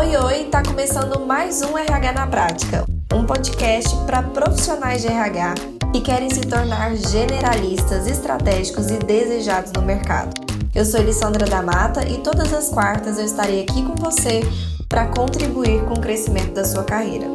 Oi, oi, tá começando mais um RH na Prática, um podcast para profissionais de RH que querem se tornar generalistas, estratégicos e desejados no mercado. Eu sou Elissandra da Mata e todas as quartas eu estarei aqui com você para contribuir com o crescimento da sua carreira.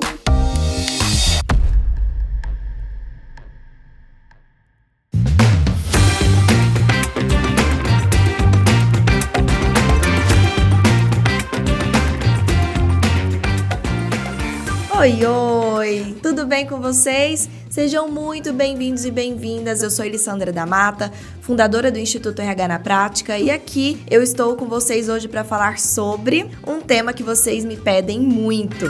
Oi, oi! Tudo bem com vocês? Sejam muito bem-vindos e bem-vindas. Eu sou Elissandra da Mata, fundadora do Instituto RH na Prática, e aqui eu estou com vocês hoje para falar sobre um tema que vocês me pedem muito.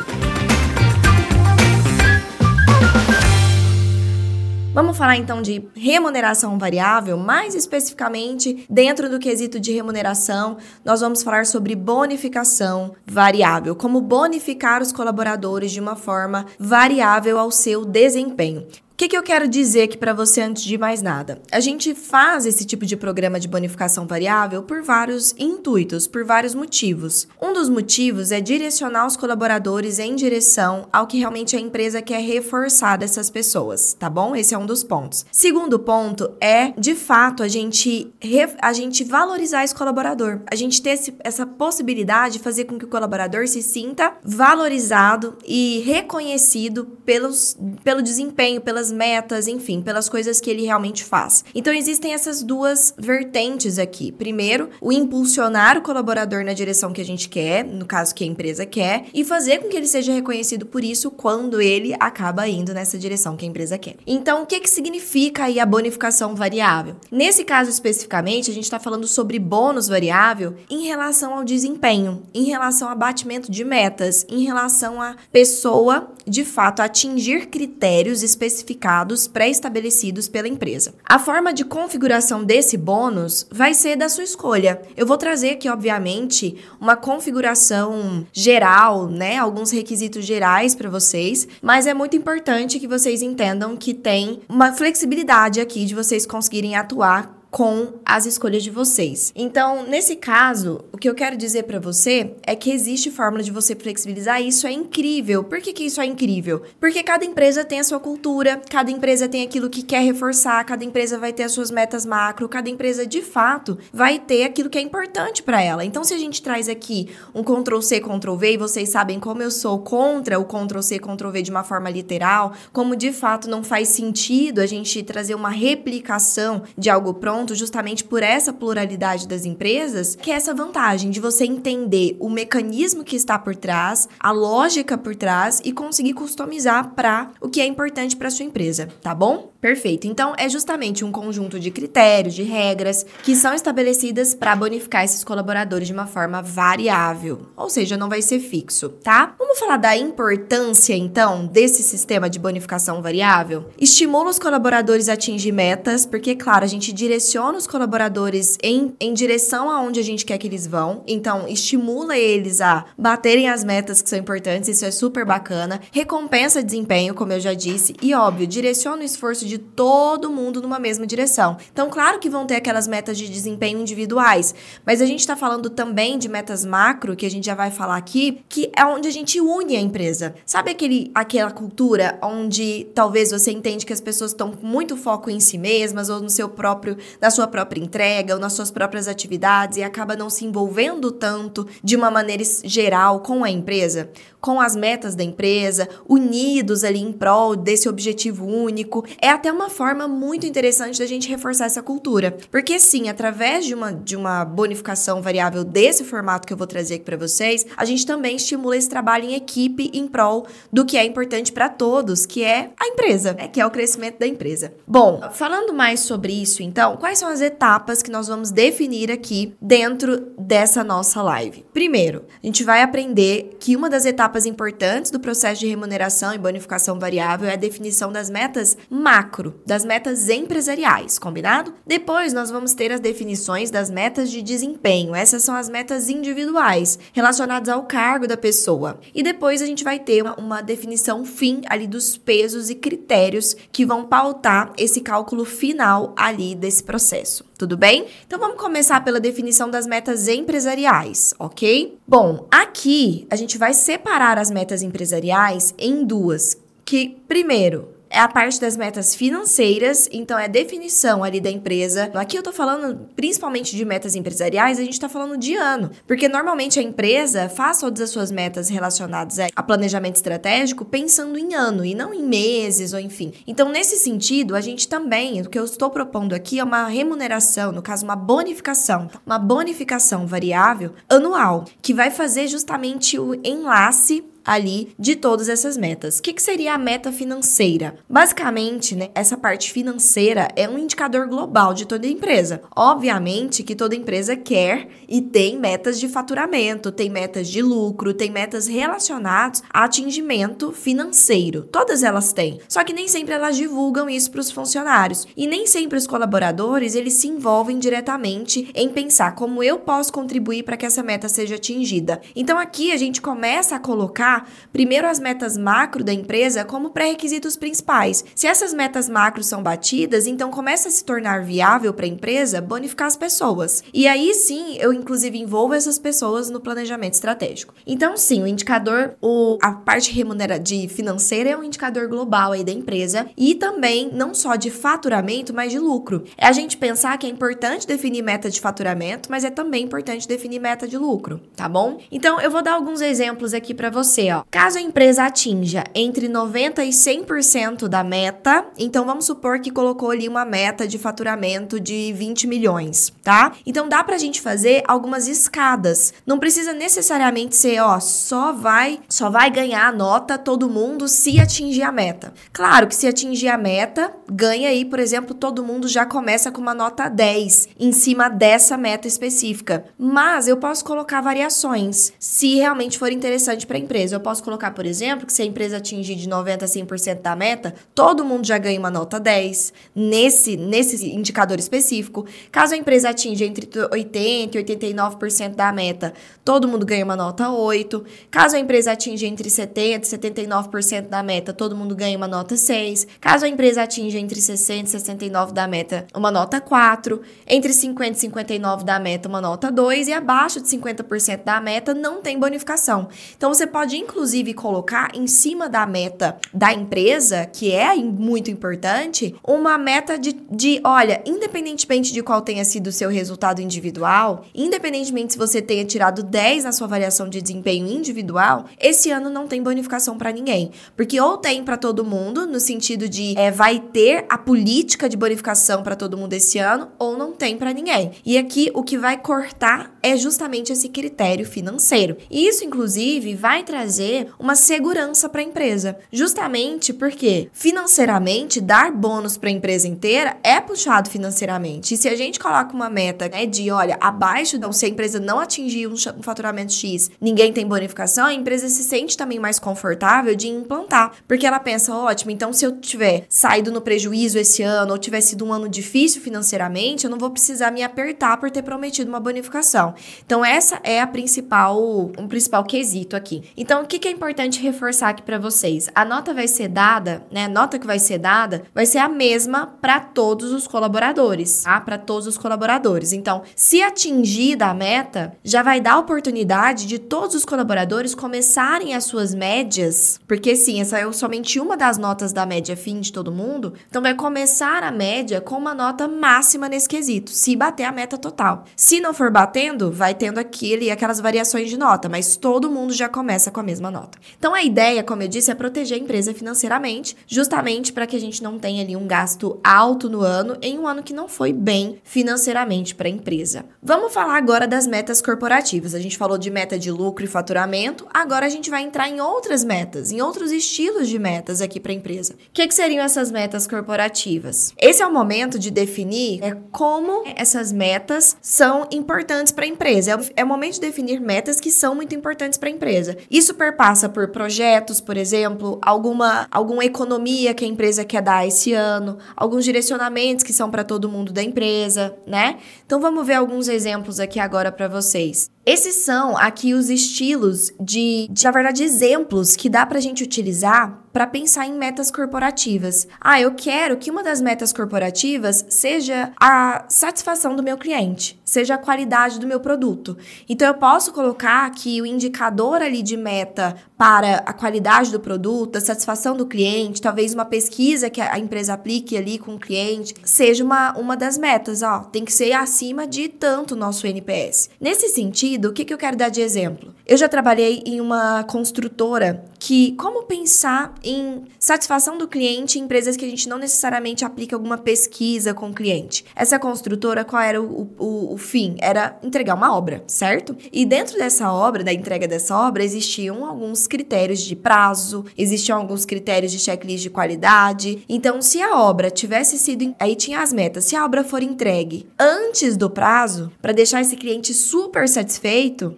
Vamos falar então de remuneração variável, mais especificamente dentro do quesito de remuneração, nós vamos falar sobre bonificação variável, como bonificar os colaboradores de uma forma variável ao seu desempenho. O que, que, eu quero dizer aqui para você antes de mais nada? A gente faz esse tipo de programa de bonificação variável por vários intuitos, por vários motivos. Um dos motivos é direcionar os colaboradores em direção ao que realmente a empresa quer reforçar dessas pessoas, tá bom? Esse é um dos pontos. Segundo ponto é, de fato, a gente, a gente valorizar esse colaborador. A gente ter esse, essa possibilidade de fazer com que o colaborador se sinta valorizado e reconhecido pelos, pelo desempenho, pelas pelas metas, enfim, pelas coisas que ele realmente faz. Então existem essas duas vertentes aqui. Primeiro, o impulsionar o colaborador na direção que a gente quer, no caso que a empresa quer, e fazer com que ele seja reconhecido por isso quando ele acaba indo nessa direção que a empresa quer. Então, o que, que significa aí a bonificação variável? Nesse caso especificamente, a gente está falando sobre bônus variável em relação ao desempenho, em relação a batimento de metas, em relação a pessoa de fato atingir critérios especificados certificados pré-estabelecidos pela empresa. A forma de configuração desse bônus vai ser da sua escolha. Eu vou trazer aqui, obviamente, uma configuração geral, né? Alguns requisitos gerais para vocês, mas é muito importante que vocês entendam que tem uma flexibilidade aqui de vocês conseguirem atuar com as escolhas de vocês. Então, nesse caso, o que eu quero dizer para você é que existe fórmula de você flexibilizar e isso é incrível. Por que, que isso é incrível? Porque cada empresa tem a sua cultura, cada empresa tem aquilo que quer reforçar, cada empresa vai ter as suas metas macro, cada empresa de fato vai ter aquilo que é importante para ela. Então, se a gente traz aqui um Ctrl C, Ctrl V, e vocês sabem como eu sou contra o Ctrl C, Ctrl V de uma forma literal, como de fato não faz sentido a gente trazer uma replicação de algo pronto justamente por essa pluralidade das empresas, que é essa vantagem de você entender o mecanismo que está por trás, a lógica por trás e conseguir customizar para o que é importante para sua empresa, tá bom? Perfeito. Então é justamente um conjunto de critérios, de regras que são estabelecidas para bonificar esses colaboradores de uma forma variável, ou seja, não vai ser fixo, tá? Vamos falar da importância então desse sistema de bonificação variável? Estimula os colaboradores a atingir metas, porque claro, a gente direciona direciona os colaboradores em, em direção aonde a gente quer que eles vão. Então, estimula eles a baterem as metas que são importantes, isso é super bacana. Recompensa desempenho, como eu já disse, e óbvio, direciona o esforço de todo mundo numa mesma direção. Então, claro que vão ter aquelas metas de desempenho individuais, mas a gente está falando também de metas macro, que a gente já vai falar aqui, que é onde a gente une a empresa. Sabe aquele, aquela cultura onde talvez você entende que as pessoas estão com muito foco em si mesmas ou no seu próprio, na sua própria entrega ou nas suas próprias atividades e acaba não se envolvendo tanto de uma maneira geral com a empresa, com as metas da empresa, unidos ali em prol desse objetivo único. É até uma forma muito interessante da gente reforçar essa cultura. Porque sim, através de uma, de uma bonificação variável desse formato que eu vou trazer aqui para vocês, a gente também estimula esse trabalho em equipe em prol do que é importante para todos, que é a empresa, né? que é o crescimento da empresa. Bom, falando mais sobre isso, então, quais são as etapas que nós vamos definir aqui dentro dessa nossa live? Primeiro, a gente vai aprender que uma das etapas etapas importantes do processo de remuneração e bonificação variável é a definição das metas macro, das metas empresariais, combinado? Depois nós vamos ter as definições das metas de desempenho. Essas são as metas individuais, relacionadas ao cargo da pessoa. E depois a gente vai ter uma, uma definição fim ali dos pesos e critérios que vão pautar esse cálculo final ali desse processo processo, tudo bem? Então vamos começar pela definição das metas empresariais, ok? Bom, aqui a gente vai separar as metas empresariais em duas, que primeiro é a parte das metas financeiras, então é a definição ali da empresa. Aqui eu tô falando principalmente de metas empresariais, a gente tá falando de ano, porque normalmente a empresa faz todas as suas metas relacionadas a planejamento estratégico pensando em ano e não em meses ou enfim. Então, nesse sentido, a gente também, o que eu estou propondo aqui é uma remuneração, no caso, uma bonificação, uma bonificação variável anual, que vai fazer justamente o enlace ali de todas essas metas. O que, que seria a meta financeira? Basicamente, né, essa parte financeira é um indicador global de toda empresa. Obviamente que toda empresa quer e tem metas de faturamento, tem metas de lucro, tem metas relacionadas a atingimento financeiro. Todas elas têm. Só que nem sempre elas divulgam isso para os funcionários e nem sempre os colaboradores eles se envolvem diretamente em pensar como eu posso contribuir para que essa meta seja atingida. Então aqui a gente começa a colocar primeiro as metas macro da empresa como pré-requisitos principais. Se essas metas macro são batidas, então começa a se tornar viável para a empresa bonificar as pessoas. E aí sim, eu inclusive envolvo essas pessoas no planejamento estratégico. Então sim, o indicador, o, a parte remunera financeira é um indicador global aí da empresa e também não só de faturamento, mas de lucro. É a gente pensar que é importante definir meta de faturamento, mas é também importante definir meta de lucro, tá bom? Então eu vou dar alguns exemplos aqui para você ó. Caso a empresa atinja entre 90 e 100% da meta, então vamos supor que colocou ali uma meta de faturamento de 20 milhões, tá? Então dá pra gente fazer algumas escadas. Não precisa necessariamente ser, ó, só vai, só vai ganhar a nota todo mundo se atingir a meta. Claro que se atingir a meta, ganha aí, por exemplo, todo mundo já começa com uma nota 10 em cima dessa meta específica. Mas eu posso colocar variações, se realmente for interessante para a empresa. Eu posso colocar, por exemplo, que se a empresa atingir de 90% a 100% da meta, todo mundo já ganha uma nota 10 nesse, nesse indicador específico. Caso a empresa atinja entre 80% e 89% da meta, todo mundo ganha uma nota 8. Caso a empresa atinja entre 70% e 79% da meta, todo mundo ganha uma nota 6. Caso a empresa atinja entre 60% e 69% da meta, uma nota 4. Entre 50% e 59% da meta, uma nota 2. E abaixo de 50% da meta, não tem bonificação. Então, você pode inclusive colocar em cima da meta da empresa, que é muito importante, uma meta de, de olha, independentemente de qual tenha sido o seu resultado individual, independentemente se você tenha tirado 10 na sua avaliação de desempenho individual, esse ano não tem bonificação para ninguém. Porque ou tem para todo mundo, no sentido de é, vai ter a política de bonificação para todo mundo esse ano, ou não tem para ninguém. E aqui o que vai cortar é justamente esse critério financeiro. E isso, inclusive, vai trazer trazer uma segurança para a empresa. Justamente porque financeiramente dar bônus para a empresa inteira é puxado financeiramente. E se a gente coloca uma meta né, de, olha, abaixo, então, se a empresa não atingir um faturamento X, ninguém tem bonificação, a empresa se sente também mais confortável de implantar, porque ela pensa, ótimo, então se eu tiver saído no prejuízo esse ano ou tiver sido um ano difícil financeiramente, eu não vou precisar me apertar por ter prometido uma bonificação. Então essa é a principal, um principal quesito aqui. Então o que, que é importante reforçar aqui para vocês? A nota vai ser dada, né? A nota que vai ser dada vai ser a mesma para todos os colaboradores, tá? Para todos os colaboradores. Então, se atingida a meta, já vai dar a oportunidade de todos os colaboradores começarem as suas médias, porque sim, essa é somente uma das notas da média fim de todo mundo. Então, vai começar a média com uma nota máxima nesse quesito, se bater a meta total. Se não for batendo, vai tendo aquele aquelas variações de nota, mas todo mundo já começa com a mesma nota. Então a ideia, como eu disse, é proteger a empresa financeiramente, justamente para que a gente não tenha ali um gasto alto no ano em um ano que não foi bem financeiramente para a empresa. Vamos falar agora das metas corporativas. A gente falou de meta de lucro e faturamento, agora a gente vai entrar em outras metas, em outros estilos de metas aqui para a empresa. O que, que seriam essas metas corporativas? Esse é o momento de definir é, como essas metas são importantes para a empresa. É, é o momento de definir metas que são muito importantes para a empresa. Isso perpassa por projetos, por exemplo, alguma, alguma economia que a empresa quer dar esse ano, alguns direcionamentos que são para todo mundo da empresa, né? Então vamos ver alguns exemplos aqui agora para vocês. Esses são aqui os estilos de, de na verdade, exemplos que dá pra gente utilizar para pensar em metas corporativas. Ah, eu quero que uma das metas corporativas seja a satisfação do meu cliente, seja a qualidade do meu produto. Então eu posso colocar que o indicador ali de meta para a qualidade do produto, a satisfação do cliente, talvez uma pesquisa que a empresa aplique ali com o cliente, seja uma, uma das metas, ó, tem que ser acima de tanto nosso NPS. Nesse sentido, o que, que eu quero dar de exemplo? Eu já trabalhei em uma construtora que como pensar em satisfação do cliente em empresas que a gente não necessariamente aplica alguma pesquisa com o cliente. Essa construtora, qual era o, o, o fim? Era entregar uma obra, certo? E dentro dessa obra, da entrega dessa obra, existiam alguns critérios de prazo, existiam alguns critérios de checklist de qualidade. Então, se a obra tivesse sido. Aí tinha as metas. Se a obra for entregue antes do prazo, para deixar esse cliente super satisfeito,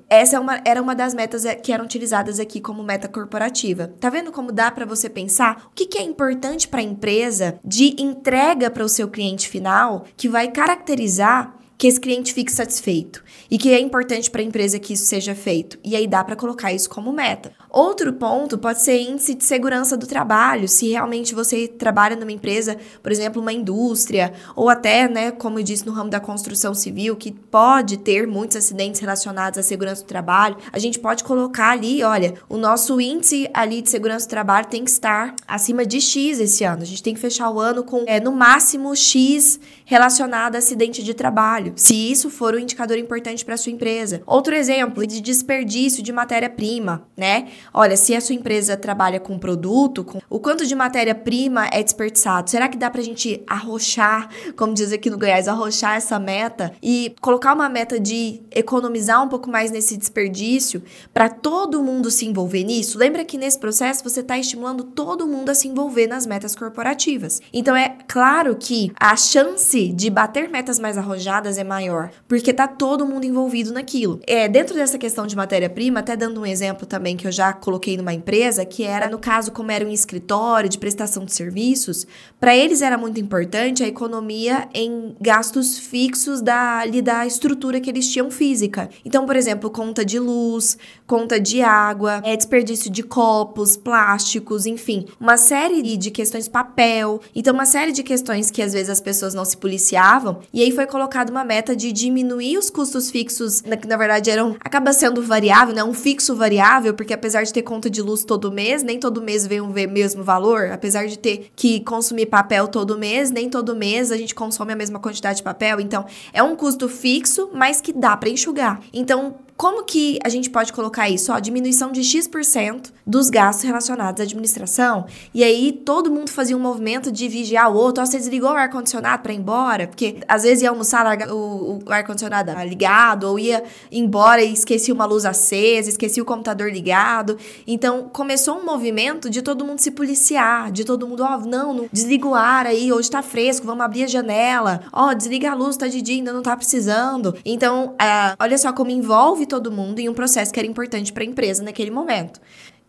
essa é uma, era uma das metas que eram utilizadas aqui como meta corporativa. Tá vendo como dá para você pensar o que, que é importante para a empresa de entrega para o seu cliente final que vai caracterizar que esse cliente fique satisfeito e que é importante para a empresa que isso seja feito. E aí dá para colocar isso como meta. Outro ponto pode ser índice de segurança do trabalho, se realmente você trabalha numa empresa, por exemplo, uma indústria, ou até, né, como eu disse, no ramo da construção civil, que pode ter muitos acidentes relacionados à segurança do trabalho, a gente pode colocar ali, olha, o nosso índice ali de segurança do trabalho tem que estar acima de X esse ano. A gente tem que fechar o ano com, é, no máximo, X relacionado a acidente de trabalho, se isso for um indicador importante para sua empresa. Outro exemplo de desperdício de matéria-prima, né? Olha, se a sua empresa trabalha com produto, com o quanto de matéria-prima é desperdiçado? Será que dá pra gente arrochar, como diz aqui no Goiás, arrochar essa meta e colocar uma meta de economizar um pouco mais nesse desperdício para todo mundo se envolver nisso? Lembra que nesse processo você está estimulando todo mundo a se envolver nas metas corporativas. Então é claro que a chance de bater metas mais arrojadas é maior, porque tá todo mundo envolvido naquilo. É, dentro dessa questão de matéria-prima, até dando um exemplo também que eu já coloquei numa empresa, que era, no caso, como era um escritório de prestação de serviços, para eles era muito importante a economia em gastos fixos da, ali, da estrutura que eles tinham física. Então, por exemplo, conta de luz, conta de água, é, desperdício de copos, plásticos, enfim, uma série de questões, papel. Então, uma série de questões que às vezes as pessoas não se policiavam, e aí foi colocada uma meta de diminuir os custos fixos, que na verdade eram, acaba sendo variável, né? Um fixo variável, porque apesar de ter conta de luz todo mês, nem todo mês vem o mesmo valor. Apesar de ter que consumir papel todo mês, nem todo mês a gente consome a mesma quantidade de papel. Então, é um custo fixo, mas que dá para enxugar. Então, como que a gente pode colocar isso? Ó, diminuição de X% dos gastos relacionados à administração. E aí todo mundo fazia um movimento de vigiar o outro. Ó, você desligou o ar-condicionado para ir embora? Porque às vezes ia almoçar, larga o, o ar-condicionado ligado, ou ia embora e esquecia uma luz acesa, esquecia o computador ligado. Então começou um movimento de todo mundo se policiar, de todo mundo, ó, não, não desliga o ar aí, hoje tá fresco, vamos abrir a janela. Ó, desliga a luz, tá de dia, ainda não tá precisando. Então, uh, olha só como envolve todo mundo em um processo que era importante para a empresa naquele momento.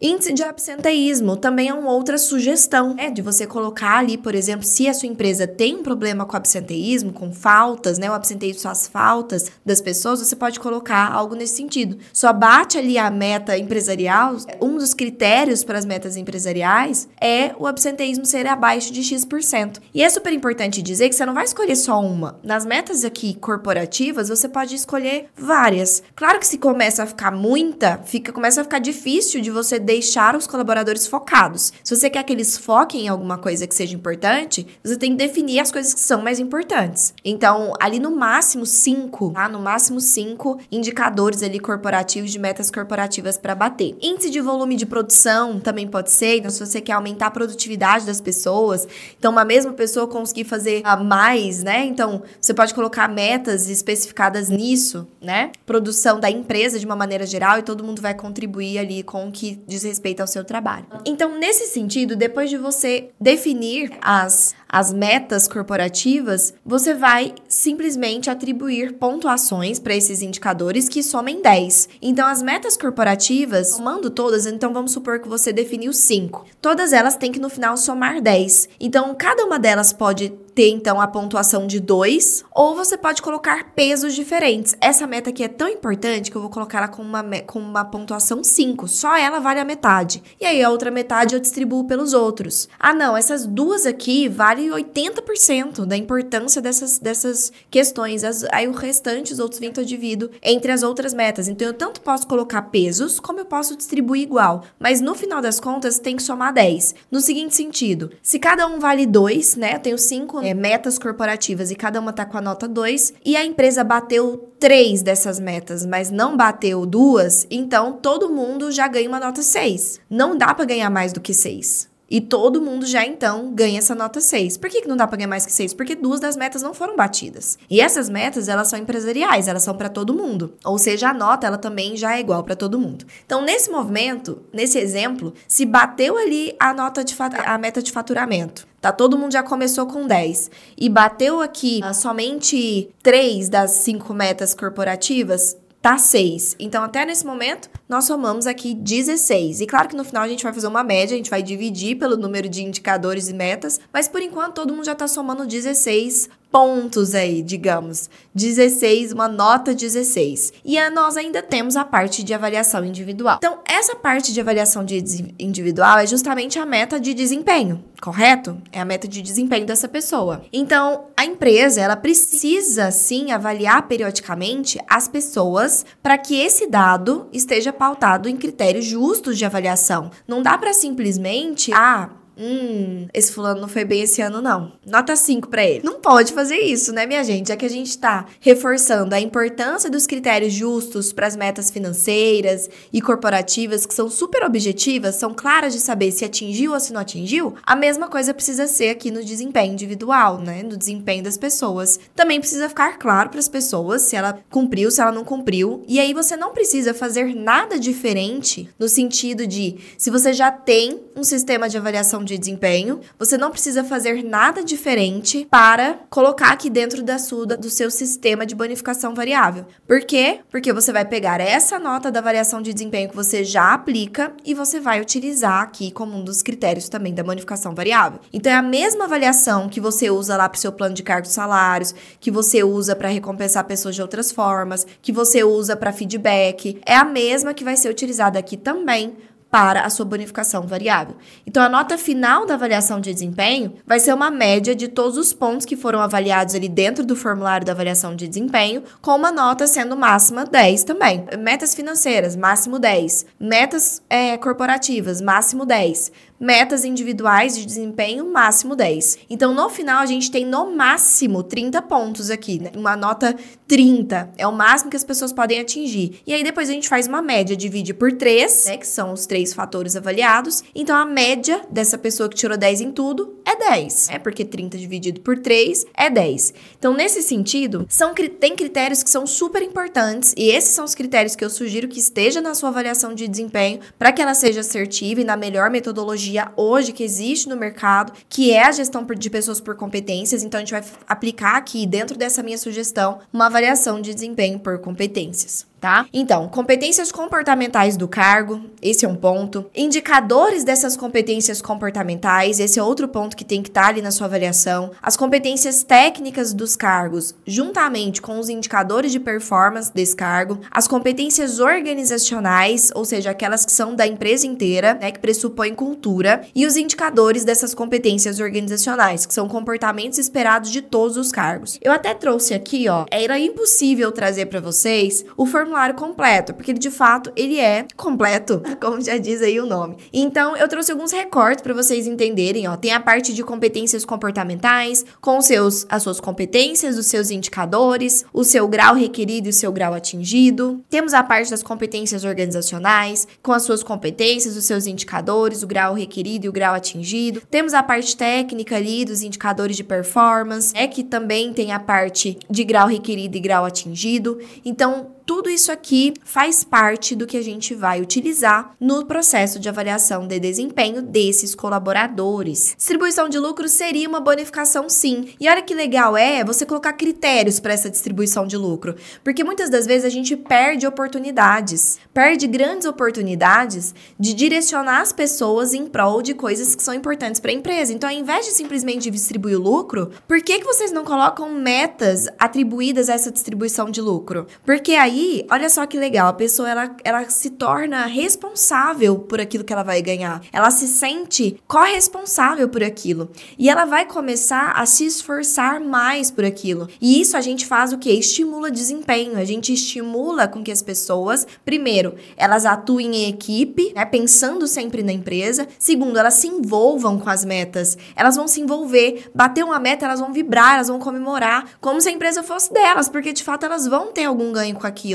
Índice de absenteísmo também é uma outra sugestão, é de você colocar ali, por exemplo, se a sua empresa tem um problema com absenteísmo, com faltas, né? O absenteísmo são as faltas das pessoas, você pode colocar algo nesse sentido. Só bate ali a meta empresarial, um dos critérios para as metas empresariais é o absenteísmo ser abaixo de X%. E é super importante dizer que você não vai escolher só uma. Nas metas aqui corporativas, você pode escolher várias. Claro que se começa a ficar muita, fica começa a ficar difícil de você deixar os colaboradores focados. Se você quer que eles foquem em alguma coisa que seja importante, você tem que definir as coisas que são mais importantes. Então, ali no máximo cinco, tá? No máximo cinco indicadores ali corporativos de metas corporativas para bater. Índice de volume de produção também pode ser. Então, se você quer aumentar a produtividade das pessoas, então uma mesma pessoa conseguir fazer mais, né? Então, você pode colocar metas especificadas nisso, né? Produção da empresa de uma maneira geral e todo mundo vai contribuir ali com o que diz respeito ao seu trabalho. Então, nesse sentido, depois de você definir as, as metas corporativas, você vai simplesmente atribuir pontuações para esses indicadores que somem 10. Então, as metas corporativas, somando todas, então vamos supor que você definiu 5. Todas elas têm que no final somar 10. Então, cada uma delas pode ter então a pontuação de 2, ou você pode colocar pesos diferentes. Essa meta aqui é tão importante que eu vou colocar ela com uma, com uma pontuação 5, só ela vale a metade. E aí a outra metade eu distribuo pelos outros. Ah, não, essas duas aqui valem 80% da importância dessas, dessas questões. As, aí o restante, os outros 20 eu divido entre as outras metas. Então eu tanto posso colocar pesos, como eu posso distribuir igual. Mas no final das contas, tem que somar 10. No seguinte sentido, se cada um vale 2, né? Eu tenho 5 é, metas corporativas e cada uma tá com a nota 2, e a empresa bateu três dessas metas, mas não bateu duas, então todo mundo já ganha uma nota 6. Não dá para ganhar mais do que 6. E todo mundo já então ganha essa nota 6. Por que, que não dá para ganhar mais que 6? Porque duas das metas não foram batidas. E essas metas, elas são empresariais, elas são para todo mundo. Ou seja, a nota ela também já é igual para todo mundo. Então, nesse movimento, nesse exemplo, se bateu ali a nota de a meta de faturamento, Tá, todo mundo já começou com 10 e bateu aqui uh, somente 3 das 5 metas corporativas, tá 6. Então, até nesse momento, nós somamos aqui 16. E claro que no final a gente vai fazer uma média, a gente vai dividir pelo número de indicadores e metas, mas por enquanto todo mundo já tá somando 16 pontos aí, digamos. 16, uma nota 16. E a, nós ainda temos a parte de avaliação individual. Então, essa parte de avaliação de individual é justamente a meta de desempenho, correto? É a meta de desempenho dessa pessoa. Então, a empresa, ela precisa sim avaliar periodicamente as pessoas para que esse dado esteja pautado em critérios justos de avaliação. Não dá para simplesmente, ah, Hum, esse fulano não foi bem esse ano, não. Nota 5 para ele. Não pode fazer isso, né, minha gente? Já que a gente tá reforçando a importância dos critérios justos para as metas financeiras e corporativas, que são super objetivas, são claras de saber se atingiu ou se não atingiu, a mesma coisa precisa ser aqui no desempenho individual, né? No desempenho das pessoas. Também precisa ficar claro para as pessoas se ela cumpriu, se ela não cumpriu. E aí você não precisa fazer nada diferente no sentido de se você já tem um sistema de avaliação de desempenho, você não precisa fazer nada diferente para colocar aqui dentro da sua, do seu sistema de bonificação variável. Por quê? Porque você vai pegar essa nota da variação de desempenho que você já aplica e você vai utilizar aqui como um dos critérios também da bonificação variável. Então é a mesma avaliação que você usa lá para o seu plano de cargos salários, que você usa para recompensar pessoas de outras formas, que você usa para feedback, é a mesma que vai ser utilizada aqui também para a sua bonificação variável. Então, a nota final da avaliação de desempenho vai ser uma média de todos os pontos que foram avaliados ali dentro do formulário da avaliação de desempenho, com uma nota sendo máxima 10 também. Metas financeiras, máximo 10. Metas é, corporativas, máximo 10 metas individuais de desempenho máximo 10. Então, no final, a gente tem no máximo 30 pontos aqui, né? Uma nota 30 é o máximo que as pessoas podem atingir. E aí, depois a gente faz uma média, divide por 3, né? Que são os três fatores avaliados. Então, a média dessa pessoa que tirou 10 em tudo é 10, né? Porque 30 dividido por 3 é 10. Então, nesse sentido, são, tem critérios que são super importantes e esses são os critérios que eu sugiro que esteja na sua avaliação de desempenho para que ela seja assertiva e na melhor metodologia metodologia hoje que existe no mercado, que é a gestão de pessoas por competências. Então, a gente vai aplicar aqui, dentro dessa minha sugestão, uma avaliação de desempenho por competências tá? Então, competências comportamentais do cargo, esse é um ponto. Indicadores dessas competências comportamentais, esse é outro ponto que tem que estar tá ali na sua avaliação. As competências técnicas dos cargos, juntamente com os indicadores de performance desse cargo. As competências organizacionais, ou seja, aquelas que são da empresa inteira, né, que pressupõem cultura. E os indicadores dessas competências organizacionais, que são comportamentos esperados de todos os cargos. Eu até trouxe aqui, ó, era impossível trazer para vocês o formulário formulário completo, porque de fato ele é completo, como já diz aí o nome. Então, eu trouxe alguns recortes para vocês entenderem, ó. Tem a parte de competências comportamentais, com seus as suas competências, os seus indicadores, o seu grau requerido e o seu grau atingido. Temos a parte das competências organizacionais, com as suas competências, os seus indicadores, o grau requerido e o grau atingido. Temos a parte técnica ali dos indicadores de performance, é que também tem a parte de grau requerido e grau atingido. Então, tudo isso aqui faz parte do que a gente vai utilizar no processo de avaliação de desempenho desses colaboradores. Distribuição de lucro seria uma bonificação, sim. E olha que legal é você colocar critérios para essa distribuição de lucro, porque muitas das vezes a gente perde oportunidades, perde grandes oportunidades de direcionar as pessoas em prol de coisas que são importantes para a empresa. Então, ao invés de simplesmente distribuir o lucro, por que, que vocês não colocam metas atribuídas a essa distribuição de lucro? Porque aí, olha só que legal, a pessoa ela, ela se torna responsável por aquilo que ela vai ganhar. Ela se sente corresponsável por aquilo. E ela vai começar a se esforçar mais por aquilo. E isso a gente faz o que? Estimula desempenho. A gente estimula com que as pessoas, primeiro, elas atuem em equipe, né, pensando sempre na empresa. Segundo, elas se envolvam com as metas. Elas vão se envolver. Bater uma meta, elas vão vibrar, elas vão comemorar, como se a empresa fosse delas, porque de fato elas vão ter algum ganho com aquilo.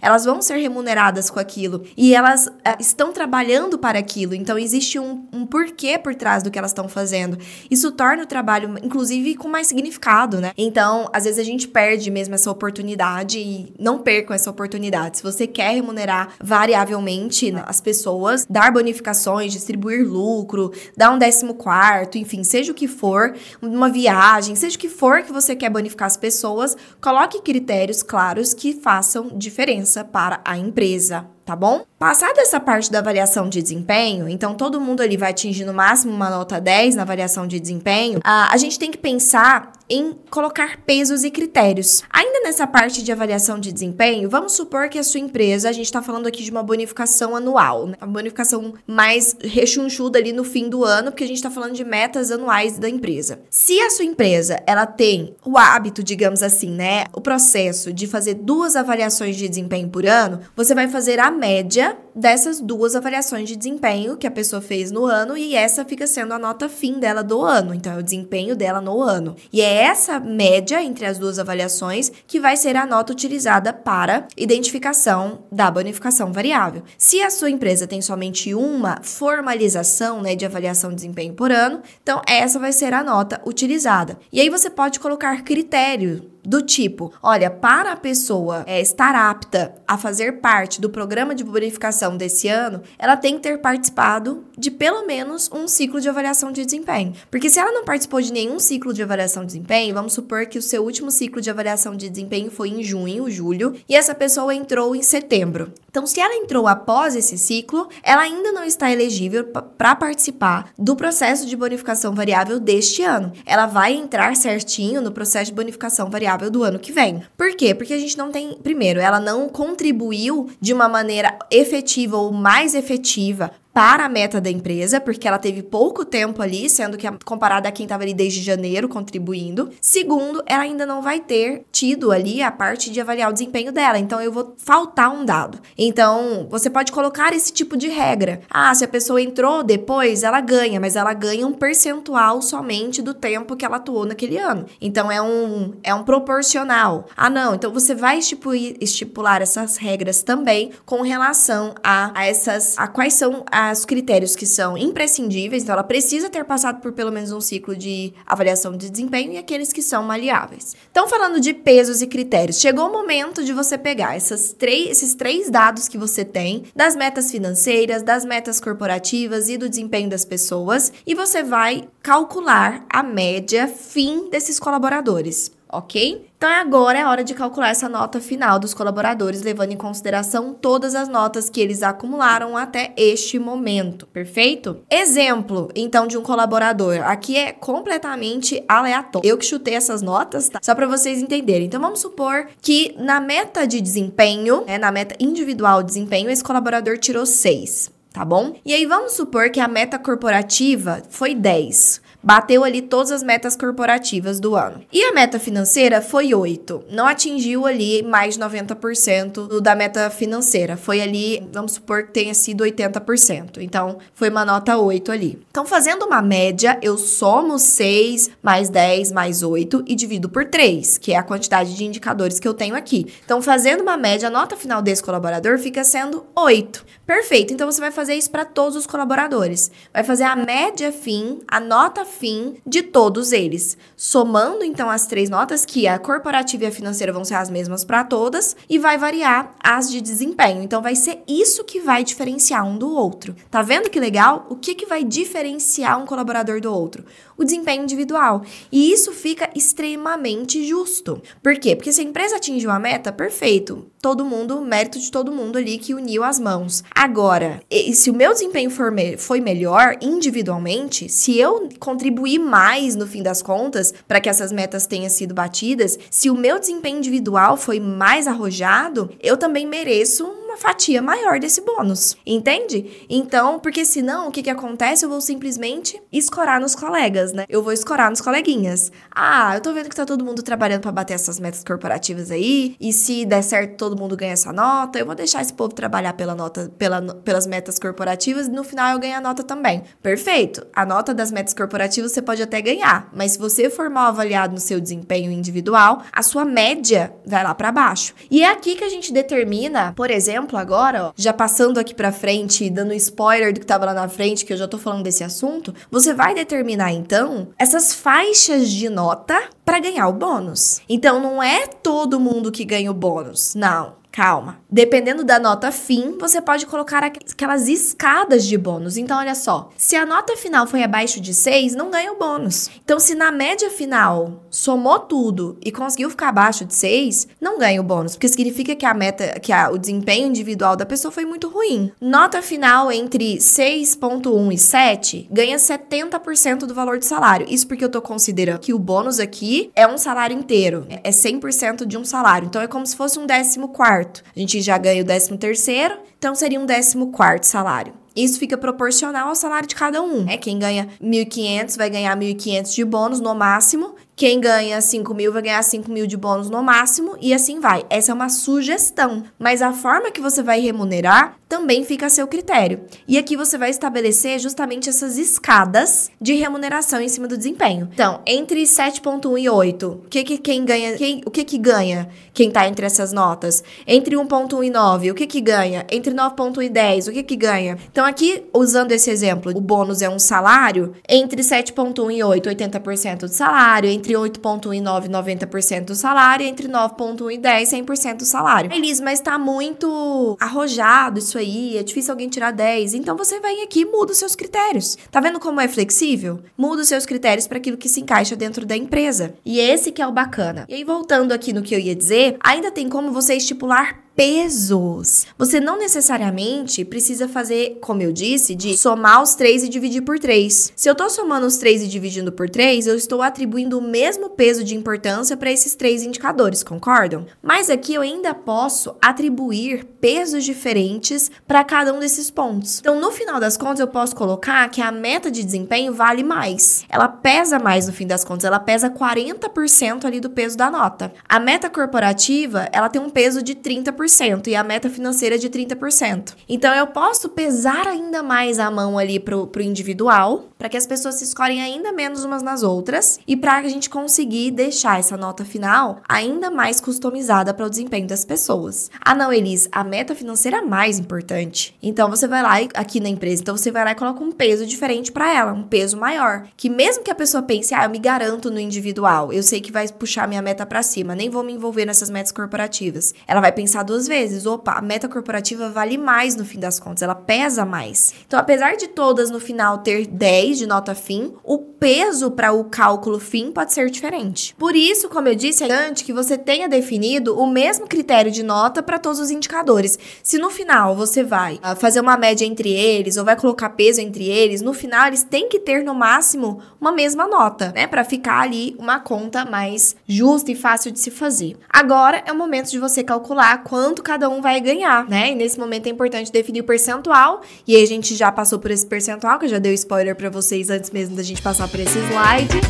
Elas vão ser remuneradas com aquilo. E elas é, estão trabalhando para aquilo. Então existe um, um porquê por trás do que elas estão fazendo. Isso torna o trabalho, inclusive, com mais significado, né? Então, às vezes a gente perde mesmo essa oportunidade e não percam essa oportunidade. Se você quer remunerar variavelmente né, as pessoas, dar bonificações, distribuir lucro, dar um décimo quarto, enfim, seja o que for, uma viagem, seja o que for que você quer bonificar as pessoas, coloque critérios claros que façam diferença para a empresa tá bom? Passada essa parte da avaliação de desempenho, então todo mundo ali vai atingir no máximo uma nota 10 na avaliação de desempenho, a, a gente tem que pensar em colocar pesos e critérios. Ainda nessa parte de avaliação de desempenho, vamos supor que a sua empresa, a gente está falando aqui de uma bonificação anual, né? uma bonificação mais rechonchuda ali no fim do ano, porque a gente está falando de metas anuais da empresa. Se a sua empresa, ela tem o hábito, digamos assim, né, o processo de fazer duas avaliações de desempenho por ano, você vai fazer a média dessas duas avaliações de desempenho que a pessoa fez no ano e essa fica sendo a nota fim dela do ano. Então, é o desempenho dela no ano. E é essa média entre as duas avaliações que vai ser a nota utilizada para identificação da bonificação variável. Se a sua empresa tem somente uma formalização né, de avaliação de desempenho por ano, então essa vai ser a nota utilizada. E aí você pode colocar critério do tipo, olha, para a pessoa é, estar apta a fazer parte do programa de bonificação desse ano, ela tem que ter participado de pelo menos um ciclo de avaliação de desempenho. Porque se ela não participou de nenhum ciclo de avaliação de desempenho, vamos supor que o seu último ciclo de avaliação de desempenho foi em junho, julho, e essa pessoa entrou em setembro. Então, se ela entrou após esse ciclo, ela ainda não está elegível para participar do processo de bonificação variável deste ano. Ela vai entrar certinho no processo de bonificação variável do ano que vem. Por quê? Porque a gente não tem, primeiro, ela não contribuiu de uma maneira efetiva ou mais efetiva para a meta da empresa, porque ela teve pouco tempo ali, sendo que comparada a quem estava ali desde janeiro contribuindo. Segundo, ela ainda não vai ter tido ali a parte de avaliar o desempenho dela, então eu vou faltar um dado. Então, você pode colocar esse tipo de regra. Ah, se a pessoa entrou depois, ela ganha, mas ela ganha um percentual somente do tempo que ela atuou naquele ano. Então é um é um proporcional. Ah, não, então você vai estipular, essas regras também com relação a, a essas a quais são as os critérios que são imprescindíveis, então ela precisa ter passado por pelo menos um ciclo de avaliação de desempenho e aqueles que são maleáveis. Então, falando de pesos e critérios, chegou o momento de você pegar essas três, esses três dados que você tem das metas financeiras, das metas corporativas e do desempenho das pessoas e você vai calcular a média fim desses colaboradores ok? Então agora é hora de calcular essa nota final dos colaboradores, levando em consideração todas as notas que eles acumularam até este momento, perfeito? Exemplo, então, de um colaborador. Aqui é completamente aleatório. Eu que chutei essas notas, tá? Só para vocês entenderem. Então vamos supor que na meta de desempenho, né, na meta individual de desempenho, esse colaborador tirou 6 tá bom? E aí vamos supor que a meta corporativa foi 10 bateu ali todas as metas corporativas do ano. E a meta financeira foi 8, não atingiu ali mais de 90% da meta financeira, foi ali, vamos supor que tenha sido 80%. Então, foi uma nota 8 ali. Então, fazendo uma média, eu somo 6 mais 10 mais 8 e divido por 3, que é a quantidade de indicadores que eu tenho aqui. Então, fazendo uma média, a nota final desse colaborador fica sendo 8. Perfeito. Então, você vai fazer isso para todos os colaboradores. Vai fazer a média fim, a nota fim de todos eles, somando então as três notas que a corporativa e a financeira vão ser as mesmas para todas e vai variar as de desempenho. Então vai ser isso que vai diferenciar um do outro. Tá vendo que legal? O que que vai diferenciar um colaborador do outro? O desempenho individual. E isso fica extremamente justo. Por quê? Porque se a empresa atingiu a meta, perfeito. Todo mundo, mérito de todo mundo ali que uniu as mãos. Agora, se o meu desempenho for me foi melhor individualmente, se eu contribuir mais no fim das contas para que essas metas tenham sido batidas, se o meu desempenho individual foi mais arrojado, eu também mereço uma fatia maior desse bônus, entende? Então, porque senão o que que acontece? Eu vou simplesmente escorar nos colegas, né? Eu vou escorar nos coleguinhas. Ah, eu tô vendo que tá todo mundo trabalhando para bater essas metas corporativas aí, e se der certo todo mundo ganha essa nota, eu vou deixar esse povo trabalhar pela nota, pela, pelas metas corporativas e no final eu ganho a nota também. Perfeito. A nota das metas corporativas você pode até ganhar, mas se você for mal avaliado no seu desempenho individual, a sua média vai lá para baixo. E é aqui que a gente determina, por exemplo, exemplo, agora, ó, já passando aqui para frente, dando spoiler do que tava lá na frente, que eu já tô falando desse assunto, você vai determinar então essas faixas de nota para ganhar o bônus. Então não é todo mundo que ganha o bônus, não. Calma. Dependendo da nota fim, você pode colocar aquelas escadas de bônus. Então, olha só. Se a nota final foi abaixo de 6, não ganha o bônus. Então, se na média final somou tudo e conseguiu ficar abaixo de 6, não ganha o bônus. Porque significa que a meta, que a, o desempenho individual da pessoa foi muito ruim. Nota final entre 6,1 e 7 ganha 70% do valor do salário. Isso porque eu tô considerando que o bônus aqui é um salário inteiro. É 100% de um salário. Então, é como se fosse um décimo quarto quarto. A gente já ganha o décimo terceiro, então seria um décimo quarto salário. Isso fica proporcional ao salário de cada um. É quem ganha 1.500 vai ganhar 1.500 de bônus no máximo quem ganha 5 mil vai ganhar 5 mil de bônus no máximo e assim vai. Essa é uma sugestão, mas a forma que você vai remunerar também fica a seu critério. E aqui você vai estabelecer justamente essas escadas de remuneração em cima do desempenho. Então, entre 7.1 e 8, o que que quem ganha, quem, o que que ganha quem tá entre essas notas? Entre 1.1 e 9, o que que ganha? Entre 9.1 e 10, o que que ganha? Então, aqui, usando esse exemplo, o bônus é um salário, entre 7.1 e 8, 80% do salário, entre entre 8,1 e 9, 90% do salário, entre 9,1 e 10, 100% do salário. Elis, mas tá muito arrojado isso aí, é difícil alguém tirar 10. Então você vem aqui e muda os seus critérios. Tá vendo como é flexível? Muda os seus critérios para aquilo que se encaixa dentro da empresa. E esse que é o bacana. E aí, voltando aqui no que eu ia dizer, ainda tem como você estipular pesos. Você não necessariamente precisa fazer, como eu disse, de somar os três e dividir por três. Se eu tô somando os três e dividindo por três, eu estou atribuindo o mesmo peso de importância para esses três indicadores, concordam? Mas aqui eu ainda posso atribuir pesos diferentes para cada um desses pontos. Então, no final das contas, eu posso colocar que a meta de desempenho vale mais. Ela pesa mais no fim das contas, ela pesa 40% ali do peso da nota. A meta corporativa, ela tem um peso de 30% e a meta financeira é de 30%. Então eu posso pesar ainda mais a mão ali pro, pro individual, para que as pessoas se escolhem ainda menos umas nas outras e para a gente conseguir deixar essa nota final ainda mais customizada para o desempenho das pessoas. Ah, não, Elis, a meta financeira é mais importante. Então você vai lá aqui na empresa, então você vai lá e coloca um peso diferente para ela, um peso maior, que mesmo que a pessoa pense, ah, eu me garanto no individual, eu sei que vai puxar minha meta para cima, nem vou me envolver nessas metas corporativas. Ela vai pensar duas vezes. Opa, a meta corporativa vale mais no fim das contas, ela pesa mais. Então, apesar de todas no final ter 10 de nota fim, o peso para o cálculo fim pode ser diferente. Por isso, como eu disse antes, que você tenha definido o mesmo critério de nota para todos os indicadores. Se no final você vai uh, fazer uma média entre eles ou vai colocar peso entre eles, no final eles têm que ter no máximo uma mesma nota, né, para ficar ali uma conta mais justa e fácil de se fazer. Agora é o momento de você calcular quanto cada um vai ganhar, né? E nesse momento é importante definir o percentual. E aí a gente já passou por esse percentual, que eu já dei spoiler para vocês antes mesmo da gente passar por esse slide.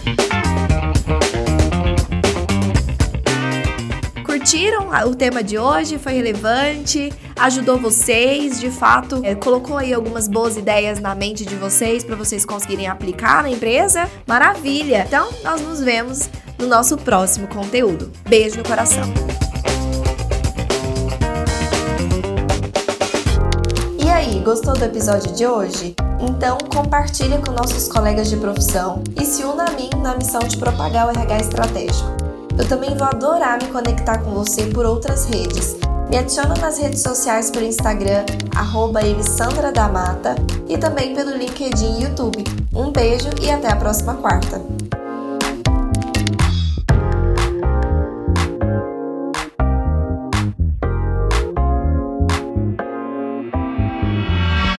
curtiram o tema de hoje? Foi relevante? Ajudou vocês? De fato, é, colocou aí algumas boas ideias na mente de vocês para vocês conseguirem aplicar na empresa? Maravilha! Então, nós nos vemos no nosso próximo conteúdo. Beijo no coração! aí, gostou do episódio de hoje? Então, compartilhe com nossos colegas de profissão e se una a mim na missão de propagar o RH estratégico. Eu também vou adorar me conectar com você por outras redes. Me adiciona nas redes sociais pelo Instagram, arroba Damata, e também pelo LinkedIn e YouTube. Um beijo e até a próxima quarta!